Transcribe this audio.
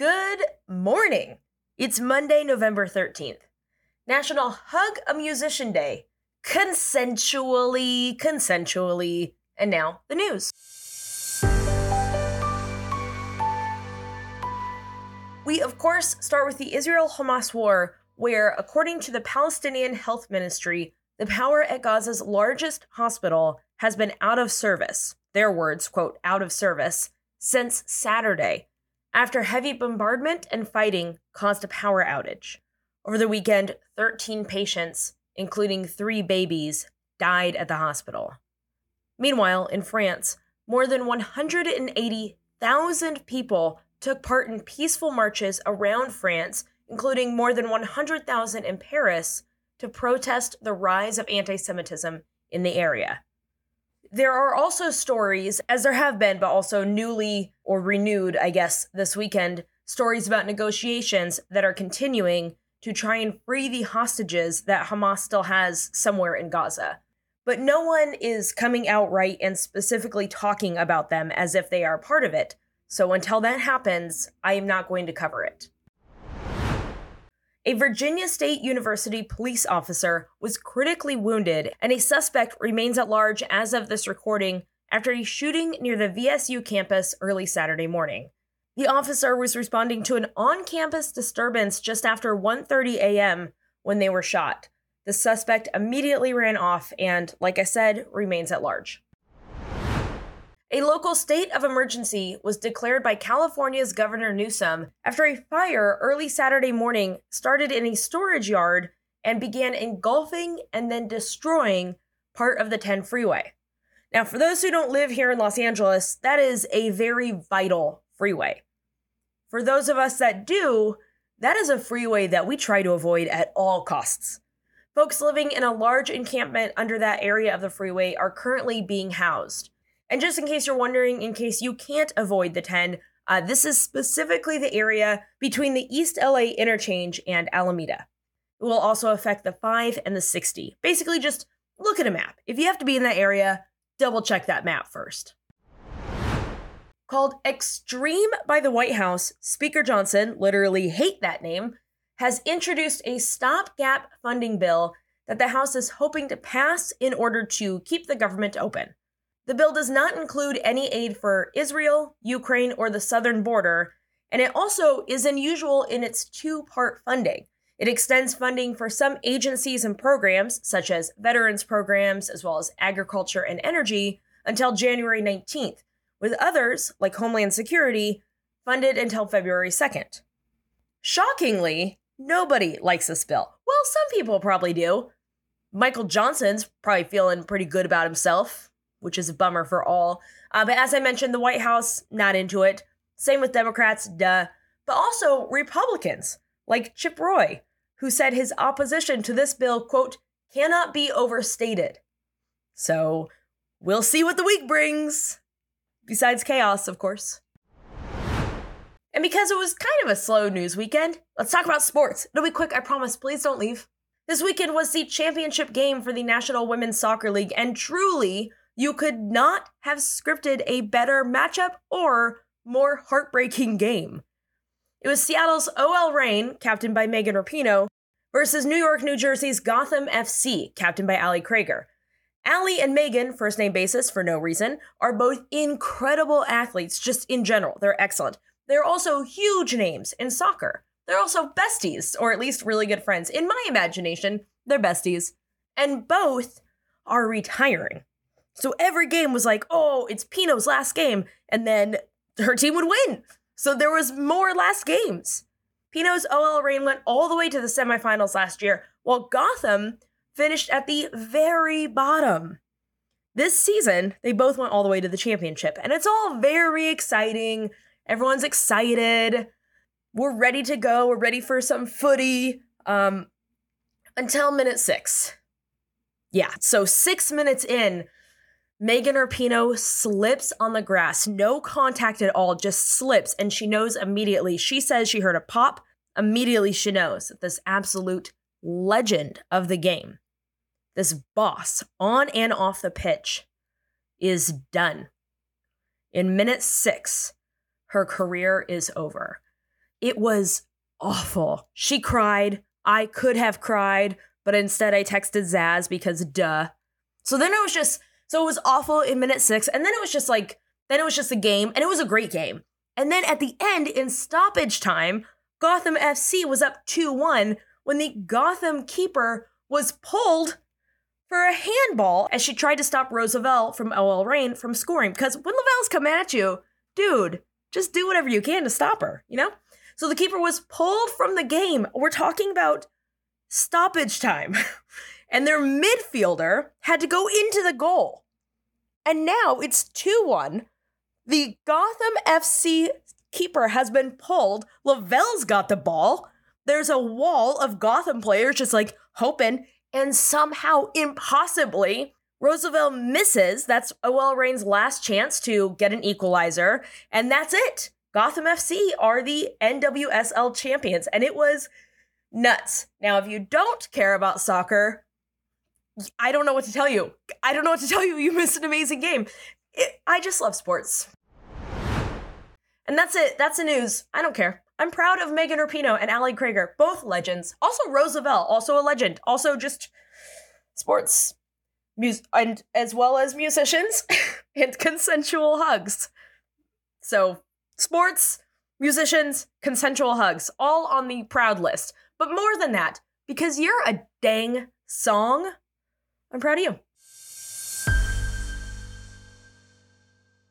Good morning. It's Monday, November 13th. National Hug a Musician Day. Consensually, consensually. And now, the news. We, of course, start with the Israel Hamas war, where, according to the Palestinian Health Ministry, the power at Gaza's largest hospital has been out of service, their words, quote, out of service, since Saturday, after heavy bombardment and fighting caused a power outage. Over the weekend, 13 patients, including three babies, died at the hospital. Meanwhile, in France, more than 180,000 people took part in peaceful marches around France, including more than 100,000 in Paris, to protest the rise of anti Semitism in the area. There are also stories, as there have been, but also newly or renewed, I guess, this weekend, stories about negotiations that are continuing to try and free the hostages that Hamas still has somewhere in Gaza. But no one is coming out right and specifically talking about them as if they are part of it. So until that happens, I am not going to cover it. A Virginia State University police officer was critically wounded, and a suspect remains at large as of this recording after a shooting near the VSU campus early Saturday morning. The officer was responding to an on-campus disturbance just after 1:30 a.m. when they were shot. The suspect immediately ran off and, like I said, remains at large. A local state of emergency was declared by California's Governor Newsom after a fire early Saturday morning started in a storage yard and began engulfing and then destroying part of the 10 freeway. Now, for those who don't live here in Los Angeles, that is a very vital freeway. For those of us that do, that is a freeway that we try to avoid at all costs. Folks living in a large encampment under that area of the freeway are currently being housed. And just in case you're wondering, in case you can't avoid the 10, uh, this is specifically the area between the East LA interchange and Alameda. It will also affect the 5 and the 60. Basically, just look at a map. If you have to be in that area, double check that map first. Called Extreme by the White House, Speaker Johnson, literally hate that name, has introduced a stopgap funding bill that the House is hoping to pass in order to keep the government open. The bill does not include any aid for Israel, Ukraine, or the southern border, and it also is unusual in its two part funding. It extends funding for some agencies and programs, such as veterans programs, as well as agriculture and energy, until January 19th, with others, like Homeland Security, funded until February 2nd. Shockingly, nobody likes this bill. Well, some people probably do. Michael Johnson's probably feeling pretty good about himself which is a bummer for all. Uh, but as I mentioned, the White House, not into it. Same with Democrats, duh. But also Republicans, like Chip Roy, who said his opposition to this bill, quote, cannot be overstated. So we'll see what the week brings. Besides chaos, of course. And because it was kind of a slow news weekend, let's talk about sports. It'll be quick, I promise. Please don't leave. This weekend was the championship game for the National Women's Soccer League, and truly, you could not have scripted a better matchup or more heartbreaking game. It was Seattle's OL Reign, captained by Megan Rapinoe, versus New York, New Jersey's Gotham FC, captained by Ali Krieger. Ali and Megan, first name basis for no reason, are both incredible athletes just in general. They're excellent. They're also huge names in soccer. They're also besties, or at least really good friends. In my imagination, they're besties. And both are retiring. So every game was like, oh, it's Pinoe's last game. And then her team would win. So there was more last games. Pinoe's OL reign went all the way to the semifinals last year, while Gotham finished at the very bottom. This season, they both went all the way to the championship, and it's all very exciting. Everyone's excited. We're ready to go. We're ready for some footy. Um, until minute six. Yeah, so six minutes in, Megan Rapinoe slips on the grass, no contact at all, just slips, and she knows immediately. She says she heard a pop. Immediately, she knows this absolute legend of the game, this boss on and off the pitch, is done. In minute six, her career is over. It was awful. She cried. I could have cried, but instead I texted Zaz because duh. So then it was just, so it was awful in minute six. And then it was just like, then it was just a game, and it was a great game. And then at the end, in stoppage time, Gotham FC was up 2 1 when the Gotham keeper was pulled for a handball as she tried to stop Rose Lavelle from OL Reign from scoring. Because when Lavelle's coming at you, dude, just do whatever you can to stop her, you know? So the keeper was pulled from the game. We're talking about stoppage time. and their midfielder had to go into the goal. And now it's 2 1. The Gotham FC keeper has been pulled. Lavelle's got the ball. There's a wall of Gotham players just like hoping and somehow, impossibly, Rose Lavelle misses. That's OL Reign's last chance to get an equalizer, and that's it. Gotham FC are the NWSL champions, and it was nuts. Now, if you don't care about soccer, I don't know what to tell you. I don't know what to tell you. You missed an amazing game. It, I just love sports. And that's it. That's the news. I don't care. I'm proud of Megan Rapinoe and Ali Krieger, both legends. Also Rose Lavelle, also a legend. Also just sports, mus- and as well as musicians and consensual hugs. So sports, musicians, consensual hugs, all on the proud list. But more than that, because you're a dang song, I'm proud of you.